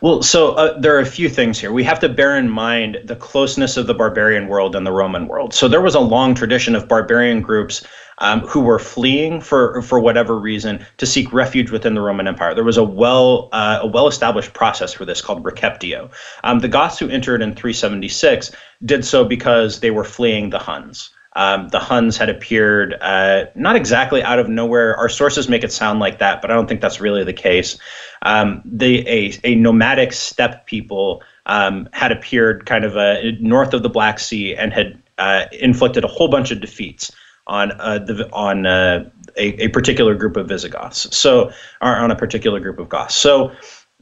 Well, so uh, there are a few things here. We have to bear in mind the closeness of the barbarian world and the Roman world. So there was a long tradition of barbarian groups um, who were fleeing for for whatever reason to seek refuge within the Roman Empire. There was a well uh, a well established process for this called receptio. Um, the Goths who entered in 376 did so because they were fleeing the Huns. Um, the Huns had appeared uh, not exactly out of nowhere. Our sources make it sound like that, but I don't think that's really the case. Um, the a, a nomadic steppe people um, had appeared kind of uh, north of the Black Sea and had uh, inflicted a whole bunch of defeats on uh, the on uh, a, a particular group of Visigoths. So, or on a particular group of Goths. So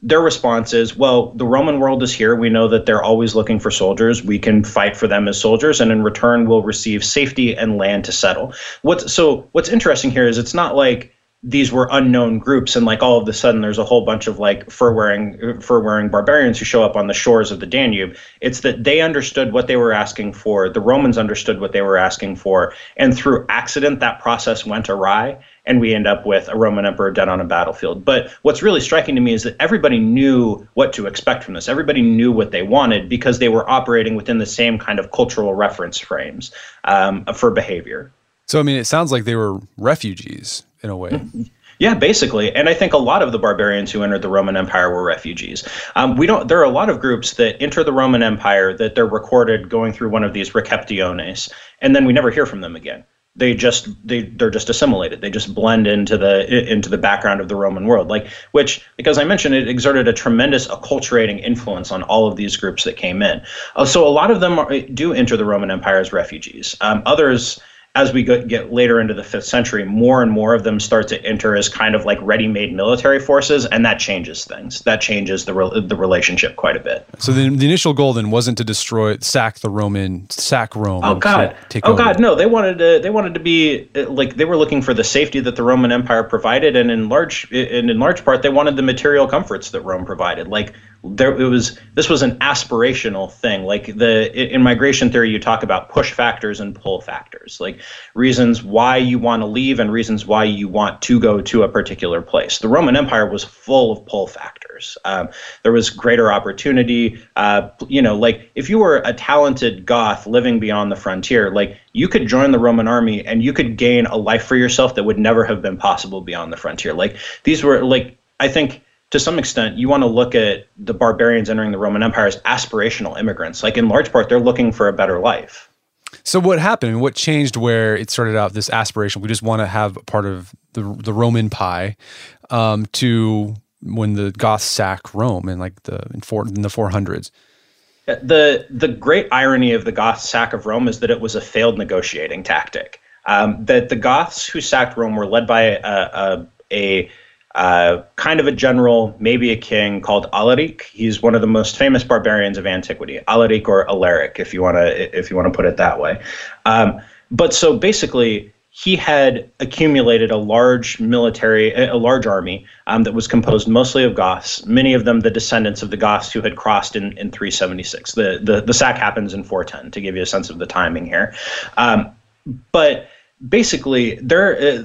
their response is, well, the Roman world is here. We know that they're always looking for soldiers. We can fight for them as soldiers, and in return, we'll receive safety and land to settle. What's so what's interesting here is it's not like these were unknown groups and like all of a sudden there's a whole bunch of like fur wearing fur wearing barbarians who show up on the shores of the Danube it's that they understood what they were asking for the Romans understood what they were asking for and through accident that process went awry and we end up with a Roman emperor dead on a battlefield but what's really striking to me is that everybody knew what to expect from this everybody knew what they wanted because they were operating within the same kind of cultural reference frames um, for behavior so I mean it sounds like they were refugees in a way. Yeah, basically, and I think a lot of the barbarians who entered the Roman Empire were refugees. Um, we don't. There are a lot of groups that enter the Roman Empire that they're recorded going through one of these receptiones, and then we never hear from them again. They just they they're just assimilated. They just blend into the into the background of the Roman world. Like which, because I mentioned, it exerted a tremendous acculturating influence on all of these groups that came in. Uh, so a lot of them are, do enter the Roman Empire as refugees. Um, others as we get later into the fifth century, more and more of them start to enter as kind of like ready-made military forces, and that changes things. That changes the re- the relationship quite a bit. So the, the initial goal then wasn't to destroy, sack the Roman, sack Rome. Oh God! oh over. God! No, they wanted to. They wanted to be uh, like they were looking for the safety that the Roman Empire provided, and in large, and in large part, they wanted the material comforts that Rome provided, like there it was this was an aspirational thing. Like the in migration theory you talk about push factors and pull factors. Like reasons why you want to leave and reasons why you want to go to a particular place. The roman empire was full of pull factors. Um, there was greater opportunity. Uh, you know like if you were a talented goth living beyond the frontier like you could join the roman army and you could gain a life for yourself that would never have been possible beyond the frontier. Like these were like i think to some extent, you want to look at the barbarians entering the Roman Empire as aspirational immigrants. Like in large part, they're looking for a better life. So what happened? What changed where it started out this aspiration? We just want to have part of the the Roman pie um, to when the Goths sack Rome in like the in, four, in the 400s. The the great irony of the Goth sack of Rome is that it was a failed negotiating tactic. Um, that the Goths who sacked Rome were led by a, a, a uh, kind of a general, maybe a king called Alaric. He's one of the most famous barbarians of antiquity, Alaric or Alaric, if you want to if you want to put it that way. Um, but so basically, he had accumulated a large military, a large army um, that was composed mostly of Goths, many of them the descendants of the Goths who had crossed in, in 376. The, the, the sack happens in 410, to give you a sense of the timing here. Um, but basically, there, uh,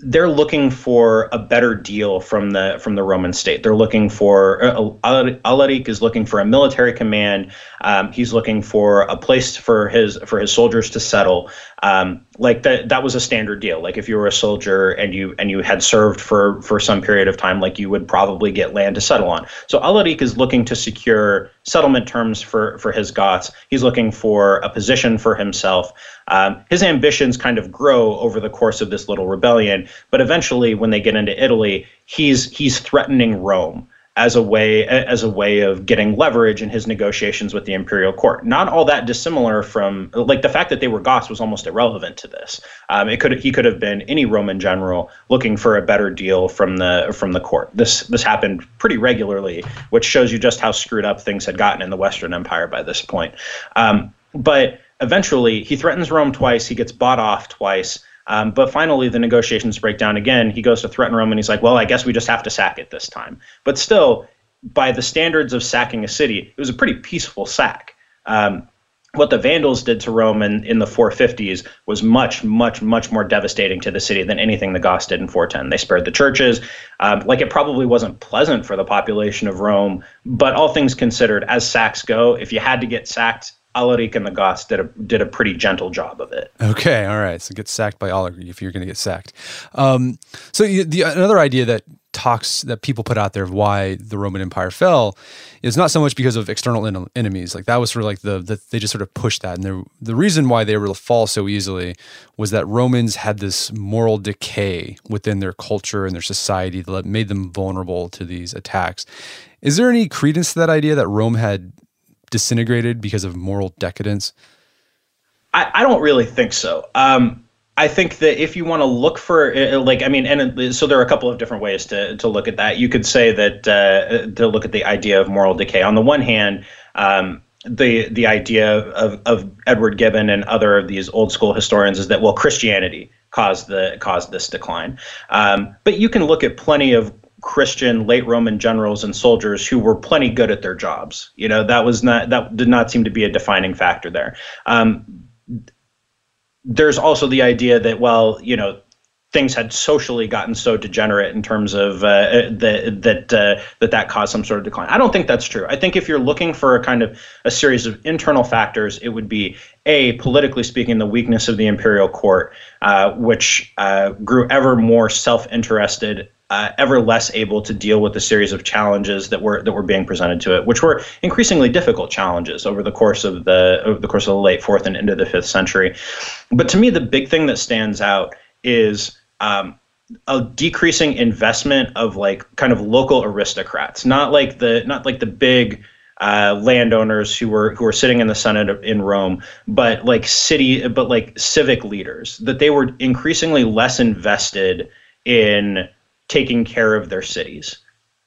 they're looking for a better deal from the from the Roman state. They're looking for uh, Alaric is looking for a military command. Um, he's looking for a place for his for his soldiers to settle. Um, like that that was a standard deal. Like if you were a soldier and you and you had served for for some period of time, like you would probably get land to settle on. So Alaric is looking to secure settlement terms for for his Goths. He's looking for a position for himself. Um, his ambitions kind of grow over the course of this little rebellion, but eventually, when they get into Italy, he's he's threatening Rome as a way as a way of getting leverage in his negotiations with the imperial court. Not all that dissimilar from like the fact that they were Goths was almost irrelevant to this. Um, it could he could have been any Roman general looking for a better deal from the from the court. This this happened pretty regularly, which shows you just how screwed up things had gotten in the Western Empire by this point. Um, but eventually he threatens Rome twice. He gets bought off twice. Um, but finally, the negotiations break down again. He goes to threaten Rome, and he's like, "Well, I guess we just have to sack it this time." But still, by the standards of sacking a city, it was a pretty peaceful sack. Um, what the Vandals did to Rome in, in the 450s was much, much, much more devastating to the city than anything the Goths did in 410. They spared the churches. Um, like it probably wasn't pleasant for the population of Rome, but all things considered, as sacks go, if you had to get sacked, Alaric and the Goths did a did a pretty gentle job of it. Okay, all right. So get sacked by Alaric if you're going to get sacked. Um, so the another idea that talks that people put out there of why the Roman Empire fell is not so much because of external en- enemies. Like that was sort of like the, the they just sort of pushed that, and the reason why they were to fall so easily was that Romans had this moral decay within their culture and their society that made them vulnerable to these attacks. Is there any credence to that idea that Rome had disintegrated because of moral decadence? I, I don't really think so. Um, I think that if you want to look for uh, like I mean and so there are a couple of different ways to to look at that. You could say that uh, to look at the idea of moral decay. On the one hand, um, the the idea of, of Edward Gibbon and other of these old school historians is that well Christianity caused the caused this decline. Um, but you can look at plenty of Christian late Roman generals and soldiers who were plenty good at their jobs. You know that was not that did not seem to be a defining factor there. Um, there's also the idea that well you know things had socially gotten so degenerate in terms of uh, that that uh, that that caused some sort of decline. I don't think that's true. I think if you're looking for a kind of a series of internal factors, it would be a politically speaking the weakness of the imperial court, uh, which uh, grew ever more self-interested. Uh, ever less able to deal with the series of challenges that were that were being presented to it, which were increasingly difficult challenges over the course of the over the course of the late fourth and into the fifth century. But to me, the big thing that stands out is um, a decreasing investment of like kind of local aristocrats, not like the not like the big uh, landowners who were who were sitting in the Senate in Rome, but like city, but like civic leaders, that they were increasingly less invested in taking care of their cities.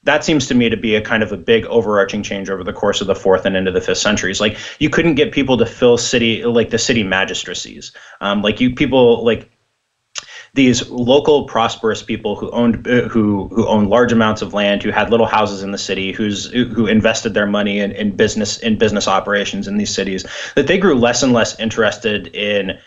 That seems to me to be a kind of a big overarching change over the course of the fourth and into the fifth centuries. Like you couldn't get people to fill city like the city magistracies. Um, like you people like these local prosperous people who owned uh, who who owned large amounts of land, who had little houses in the city, who's who invested their money in, in business in business operations in these cities, that they grew less and less interested in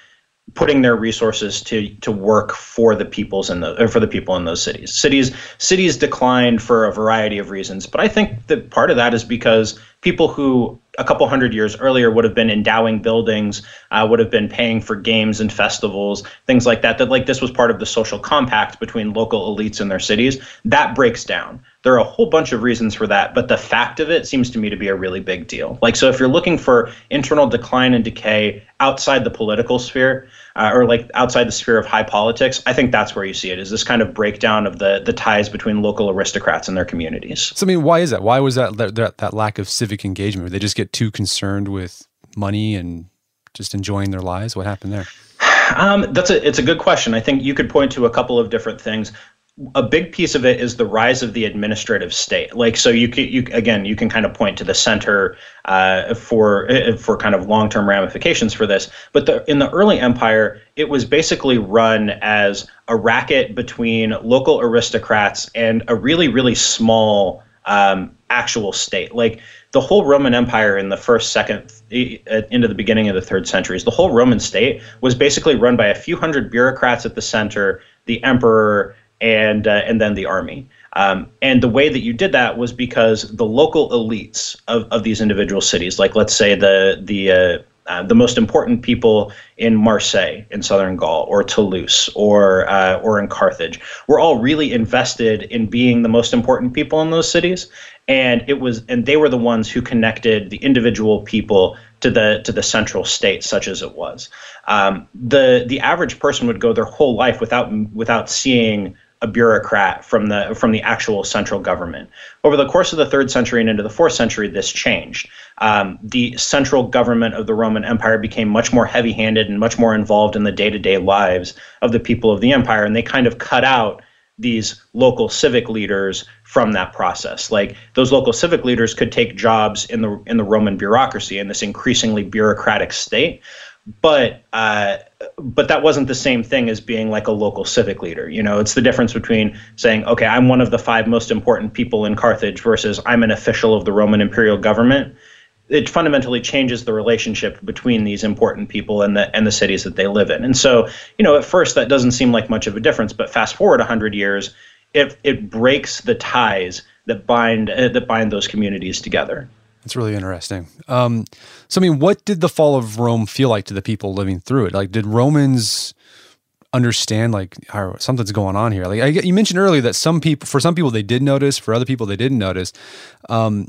putting their resources to to work for the peoples in the for the people in those cities. Cities cities declined for a variety of reasons, but I think that part of that is because people who a couple hundred years earlier would have been endowing buildings, uh, would have been paying for games and festivals, things like that. That like this was part of the social compact between local elites in their cities. That breaks down. There are a whole bunch of reasons for that, but the fact of it seems to me to be a really big deal. Like so, if you're looking for internal decline and decay outside the political sphere, uh, or like outside the sphere of high politics, I think that's where you see it. Is this kind of breakdown of the the ties between local aristocrats and their communities? So I mean, why is that? Why was that that, that lack of civic engagement? Were they just get too concerned with money and just enjoying their lives? What happened there? Um, that's a it's a good question. I think you could point to a couple of different things. A big piece of it is the rise of the administrative state. Like so, you can you again you can kind of point to the center uh, for uh, for kind of long term ramifications for this. But the, in the early empire, it was basically run as a racket between local aristocrats and a really really small um, actual state. Like the whole Roman Empire in the first, second, into the beginning of the third centuries, the whole Roman state was basically run by a few hundred bureaucrats at the center, the emperor, and uh, and then the army. Um, and the way that you did that was because the local elites of, of these individual cities, like let's say the the uh, uh, the most important people in Marseille in southern Gaul or Toulouse or uh, or in Carthage were all really invested in being the most important people in those cities and it was and they were the ones who connected the individual people to the to the central state such as it was um, the the average person would go their whole life without without seeing a bureaucrat from the from the actual central government. Over the course of the third century and into the fourth century, this changed. Um, the central government of the Roman Empire became much more heavy-handed and much more involved in the day-to-day lives of the people of the empire, and they kind of cut out these local civic leaders from that process. Like those local civic leaders could take jobs in the in the Roman bureaucracy in this increasingly bureaucratic state, but uh, but that wasn't the same thing as being like a local civic leader. You know, it's the difference between saying, okay, I'm one of the five most important people in Carthage versus I'm an official of the Roman imperial government. It fundamentally changes the relationship between these important people and the and the cities that they live in. And so, you know, at first that doesn't seem like much of a difference, but fast forward 100 years, it it breaks the ties that bind uh, that bind those communities together. That's really interesting. Um, so, I mean, what did the fall of Rome feel like to the people living through it? Like, did Romans understand like something's going on here? Like, I, you mentioned earlier that some people, for some people, they did notice. For other people, they didn't notice. Um,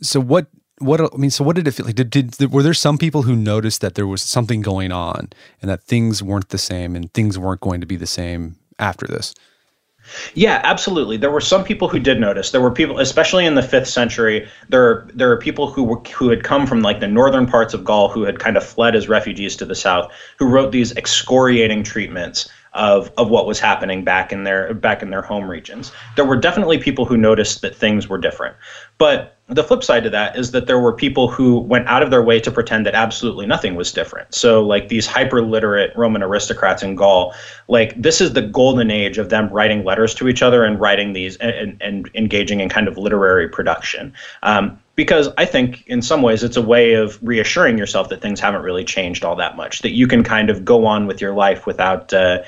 so, what? What I mean, so what did it feel like? Did, did were there some people who noticed that there was something going on and that things weren't the same and things weren't going to be the same after this? Yeah, absolutely. There were some people who did notice. There were people, especially in the fifth century. There, there are people who were who had come from like the northern parts of Gaul, who had kind of fled as refugees to the south, who wrote these excoriating treatments of of what was happening back in their back in their home regions. There were definitely people who noticed that things were different. But the flip side to that is that there were people who went out of their way to pretend that absolutely nothing was different. So like these hyper literate Roman aristocrats in Gaul, like this is the golden age of them writing letters to each other and writing these and, and engaging in kind of literary production. Um, because I think in some ways it's a way of reassuring yourself that things haven't really changed all that much, that you can kind of go on with your life without uh,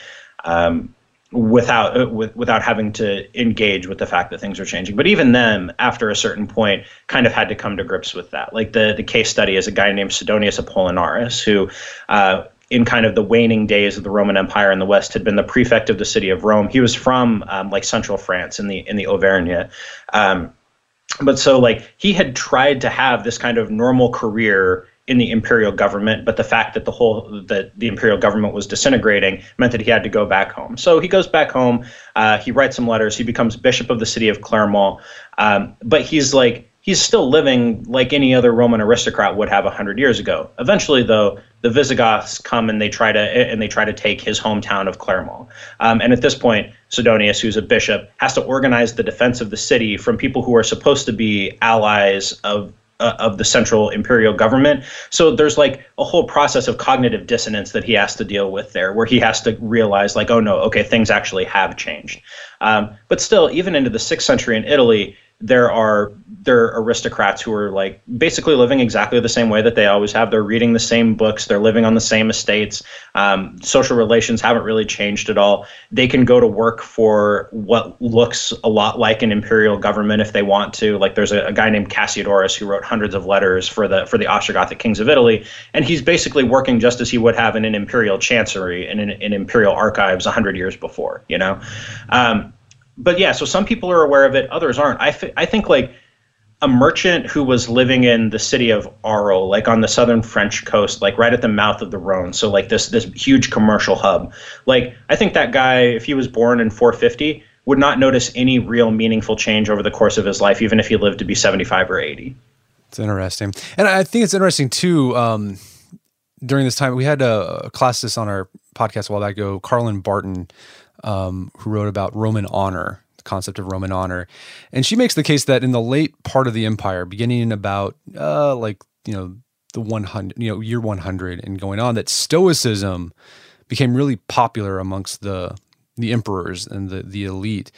um, without uh, with, without having to engage with the fact that things are changing. But even them, after a certain point, kind of had to come to grips with that. Like the the case study is a guy named Sidonius Apollinaris who. Uh, in kind of the waning days of the Roman Empire in the West, had been the prefect of the city of Rome. He was from um, like central France in the in the Auvergne, um, but so like he had tried to have this kind of normal career in the imperial government, but the fact that the whole that the imperial government was disintegrating meant that he had to go back home. So he goes back home. Uh, he writes some letters. He becomes bishop of the city of Clermont. Um, but he's like he's still living like any other Roman aristocrat would have hundred years ago. Eventually, though, the Visigoths come and they try to and they try to take his hometown of Clermont. Um, and at this point, Sidonius, who's a bishop, has to organize the defense of the city from people who are supposed to be allies of uh, of the central imperial government. So there's like a whole process of cognitive dissonance that he has to deal with there, where he has to realize, like, oh no, okay, things actually have changed. Um, but still, even into the sixth century in Italy, there are there are aristocrats who are like basically living exactly the same way that they always have. They're reading the same books. They're living on the same estates. Um, social relations haven't really changed at all. They can go to work for what looks a lot like an imperial government if they want to. Like there's a, a guy named Cassiodorus who wrote hundreds of letters for the for the Ostrogothic kings of Italy, and he's basically working just as he would have in an imperial chancery in, in imperial archives hundred years before. You know. Um, but yeah, so some people are aware of it, others aren't. I, th- I think like a merchant who was living in the city of Arles, like on the southern French coast, like right at the mouth of the Rhone, so like this this huge commercial hub. Like I think that guy, if he was born in 450, would not notice any real meaningful change over the course of his life, even if he lived to be 75 or 80. It's interesting, and I think it's interesting too. Um, during this time, we had a, a classicist on our podcast a while back ago, Carlin Barton um, who wrote about Roman honor, the concept of Roman honor, and she makes the case that in the late part of the empire, beginning in about uh, like you know the 100, you know year 100 and going on, that Stoicism became really popular amongst the the emperors and the the elite.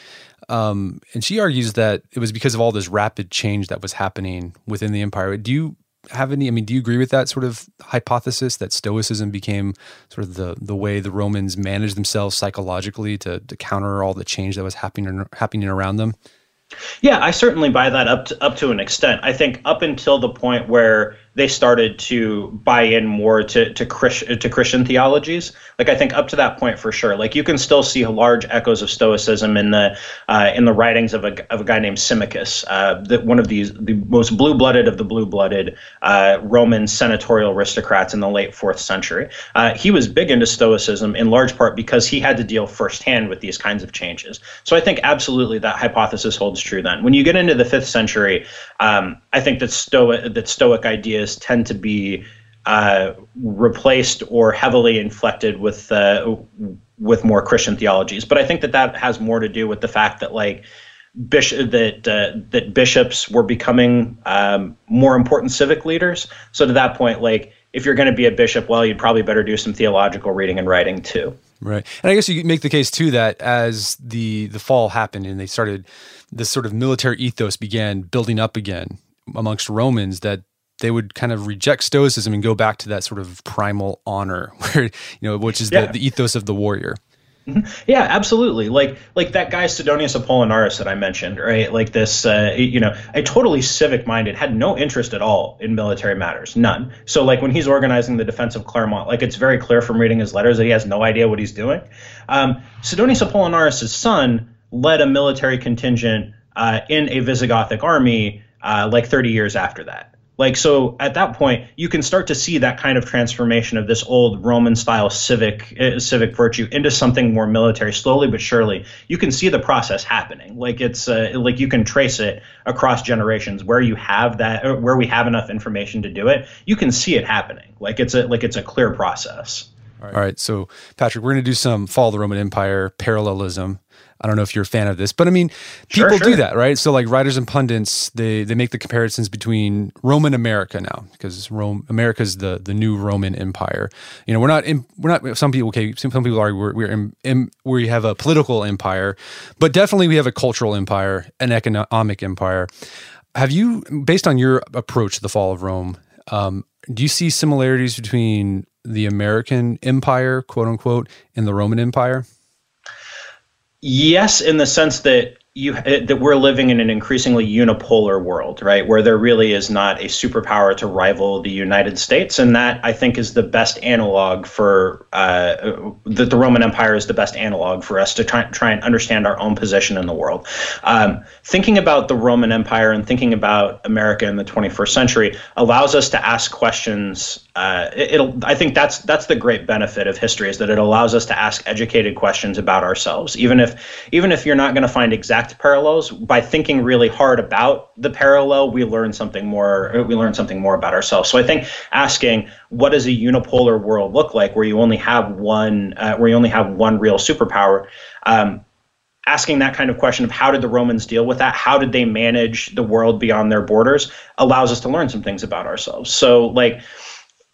Um, and she argues that it was because of all this rapid change that was happening within the empire. Do you have any? I mean, do you agree with that sort of hypothesis that Stoicism became sort of the the way the Romans managed themselves psychologically to to counter all the change that was happening happening around them? Yeah, I certainly buy that up to, up to an extent. I think up until the point where they started to buy in more to to, Christ, to Christian theologies. Like I think up to that point for sure. Like you can still see large echoes of Stoicism in the uh, in the writings of a of a guy named Symmachus, uh, that one of these the most blue blooded of the blue blooded uh, Roman senatorial aristocrats in the late fourth century. Uh, he was big into Stoicism in large part because he had to deal firsthand with these kinds of changes. So I think absolutely that hypothesis holds true. Then when you get into the fifth century, um, I think that Stoic that Stoic ideas tend to be uh, replaced or heavily inflected with uh, with more Christian theologies. But I think that that has more to do with the fact that like bishop that uh, that bishops were becoming um, more important civic leaders. So to that point, like if you're going to be a bishop, well, you'd probably better do some theological reading and writing too. Right, and I guess you make the case too that as the the fall happened and they started this sort of military ethos began building up again amongst Romans, that they would kind of reject stoicism and go back to that sort of primal honor <laughs> where you know which is yeah. the, the ethos of the warrior. Mm-hmm. yeah absolutely. Like like that guy sidonius apollinaris that i mentioned right? Like this uh, you know a totally civic minded had no interest at all in military matters. None. So like when he's organizing the defense of clermont like it's very clear from reading his letters that he has no idea what he's doing. Um, sidonius apollinaris' son led a military contingent uh, in a visigothic army uh, like 30 years after that Like, so at that point, you can start to see that kind of transformation of this old Roman style civic uh, civic virtue into something more military, slowly but surely. You can see the process happening. Like it's uh, like you can trace it across generations where you have that, uh, where we have enough information to do it. You can see it happening. Like it's a like it's a clear process. All right. All right. So, Patrick, we're going to do some fall of the Roman Empire parallelism. I don't know if you're a fan of this, but I mean, people sure, sure. do that, right? So like writers and pundits, they they make the comparisons between Roman America now because Rome America is the the new Roman Empire. You know, we're not in, we're not some people okay, some, some people argue we're, we're in, in, we have a political empire, but definitely we have a cultural empire, an economic empire. Have you, based on your approach to the fall of Rome, um, do you see similarities between the American empire, quote unquote, and the Roman Empire? Yes, in the sense that you that we're living in an increasingly unipolar world, right, where there really is not a superpower to rival the United States, and that I think is the best analog for uh, that the Roman Empire is the best analog for us to try, try and understand our own position in the world. Um, thinking about the Roman Empire and thinking about America in the 21st century allows us to ask questions. Uh, it, will I think that's that's the great benefit of history is that it allows us to ask educated questions about ourselves, even if even if you're not going to find exact exact parallels. By thinking really hard about the parallel, we learn something more. We learn something more about ourselves. So I think asking what does a unipolar world look like, where you only have one, uh, where you only have one real superpower. Um, asking that kind of question of how did the Romans deal with that? How did they manage the world beyond their borders? Allows us to learn some things about ourselves. So like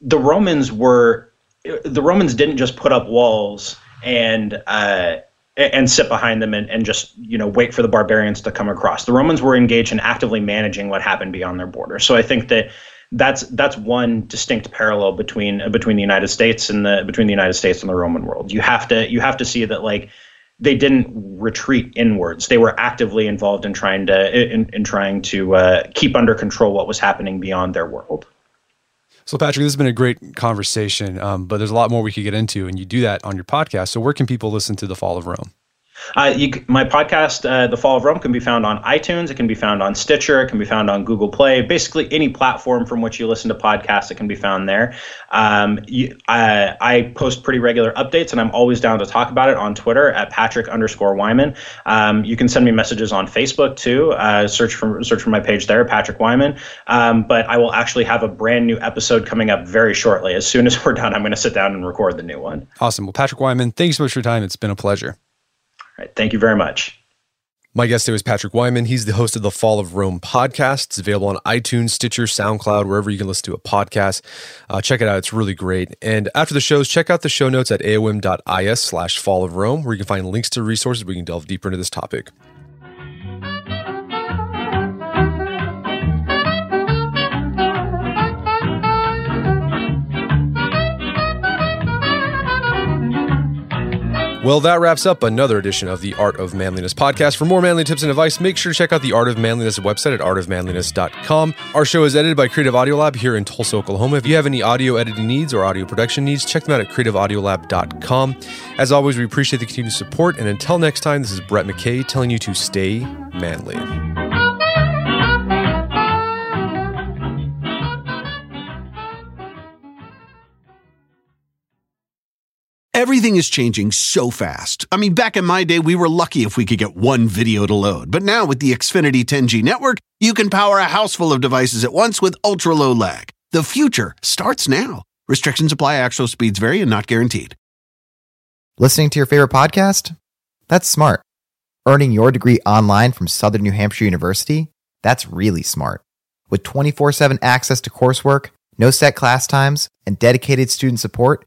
the Romans were, the Romans didn't just put up walls and uh, and sit behind them and, and just you know wait for the barbarians to come across. The Romans were engaged in actively managing what happened beyond their border. So I think that that's that's one distinct parallel between uh, between the United States and the between the United States and the Roman world. You have to you have to see that like they didn't retreat inwards. They were actively involved in trying to in, in trying to uh, keep under control what was happening beyond their world. So, Patrick, this has been a great conversation, um, but there's a lot more we could get into, and you do that on your podcast. So, where can people listen to The Fall of Rome? Uh, you, my podcast, uh, The Fall of Rome, can be found on iTunes. It can be found on Stitcher. It can be found on Google Play. Basically, any platform from which you listen to podcasts, it can be found there. Um, you, I, I, post pretty regular updates, and I'm always down to talk about it on Twitter at Patrick underscore Wyman. Um, you can send me messages on Facebook too. Uh, search for search for my page there, Patrick Wyman. Um, but I will actually have a brand new episode coming up very shortly. As soon as <laughs> we're done, I'm going to sit down and record the new one. Awesome. Well, Patrick Wyman, thanks so much for your time. It's been a pleasure right, thank you very much. My guest today was Patrick Wyman. He's the host of the Fall of Rome podcast. It's available on iTunes, Stitcher, SoundCloud, wherever you can listen to a podcast. Uh, check it out. It's really great. And after the shows, check out the show notes at aom.is slash fall of Rome, where you can find links to resources where you can delve deeper into this topic. Well, that wraps up another edition of the Art of Manliness podcast. For more manly tips and advice, make sure to check out the Art of Manliness website at artofmanliness.com. Our show is edited by Creative Audio Lab here in Tulsa, Oklahoma. If you have any audio editing needs or audio production needs, check them out at creativeaudiolab.com. As always, we appreciate the continued support. And until next time, this is Brett McKay telling you to stay manly. Everything is changing so fast. I mean, back in my day, we were lucky if we could get one video to load. But now with the Xfinity 10G network, you can power a house full of devices at once with ultra low lag. The future starts now. Restrictions apply, actual speeds vary and not guaranteed. Listening to your favorite podcast? That's smart. Earning your degree online from Southern New Hampshire University? That's really smart. With 24 7 access to coursework, no set class times, and dedicated student support,